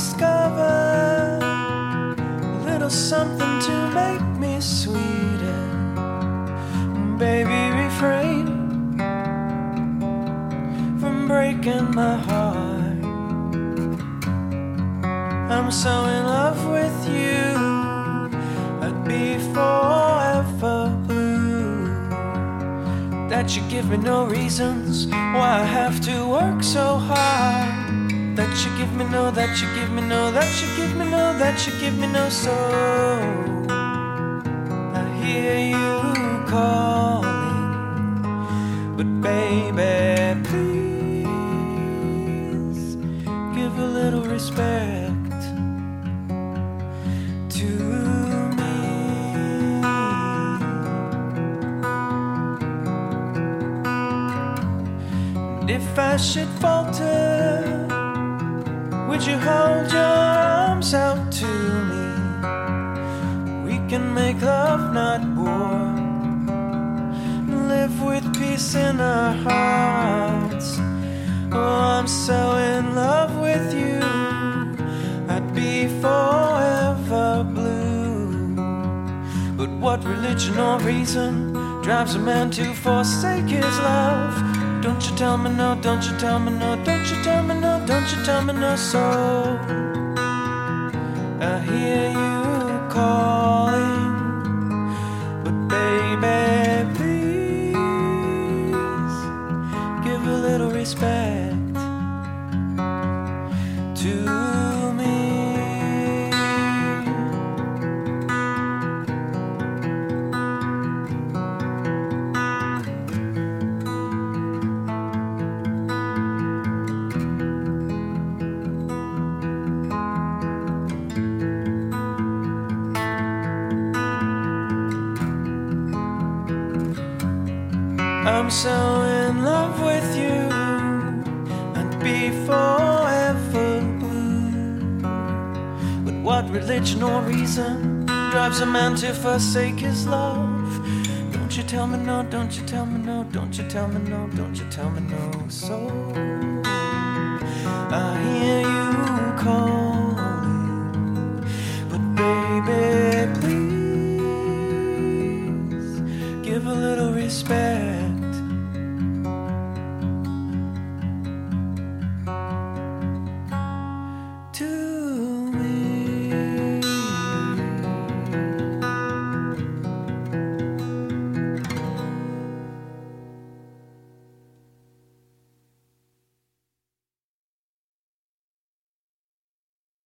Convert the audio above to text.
discover a little something to make me sweeter. Baby, refrain from breaking my heart. I'm so in love with you, I'd be forever blue. That you give me no reasons why I have to work so hard. That you give me no, that you give me no, that you give me no, that you give me no so. I hear you calling, but baby, please give a little respect to me. If I should falter, would you hold your arms out to me? We can make love, not war. Live with peace in our hearts. Oh, I'm so in love with you. I'd be forever blue. But what religion or reason drives a man to forsake his love? Don't you tell me no, don't you tell me no, don't you tell me no, don't you tell me no, so I'm so in love with you, I'd be forever blue. But what religion or reason drives a man to forsake his love? Don't you tell me no, don't you tell me no, don't you tell me no, don't you tell me no. So I hear you calling, but baby, please give a little respect.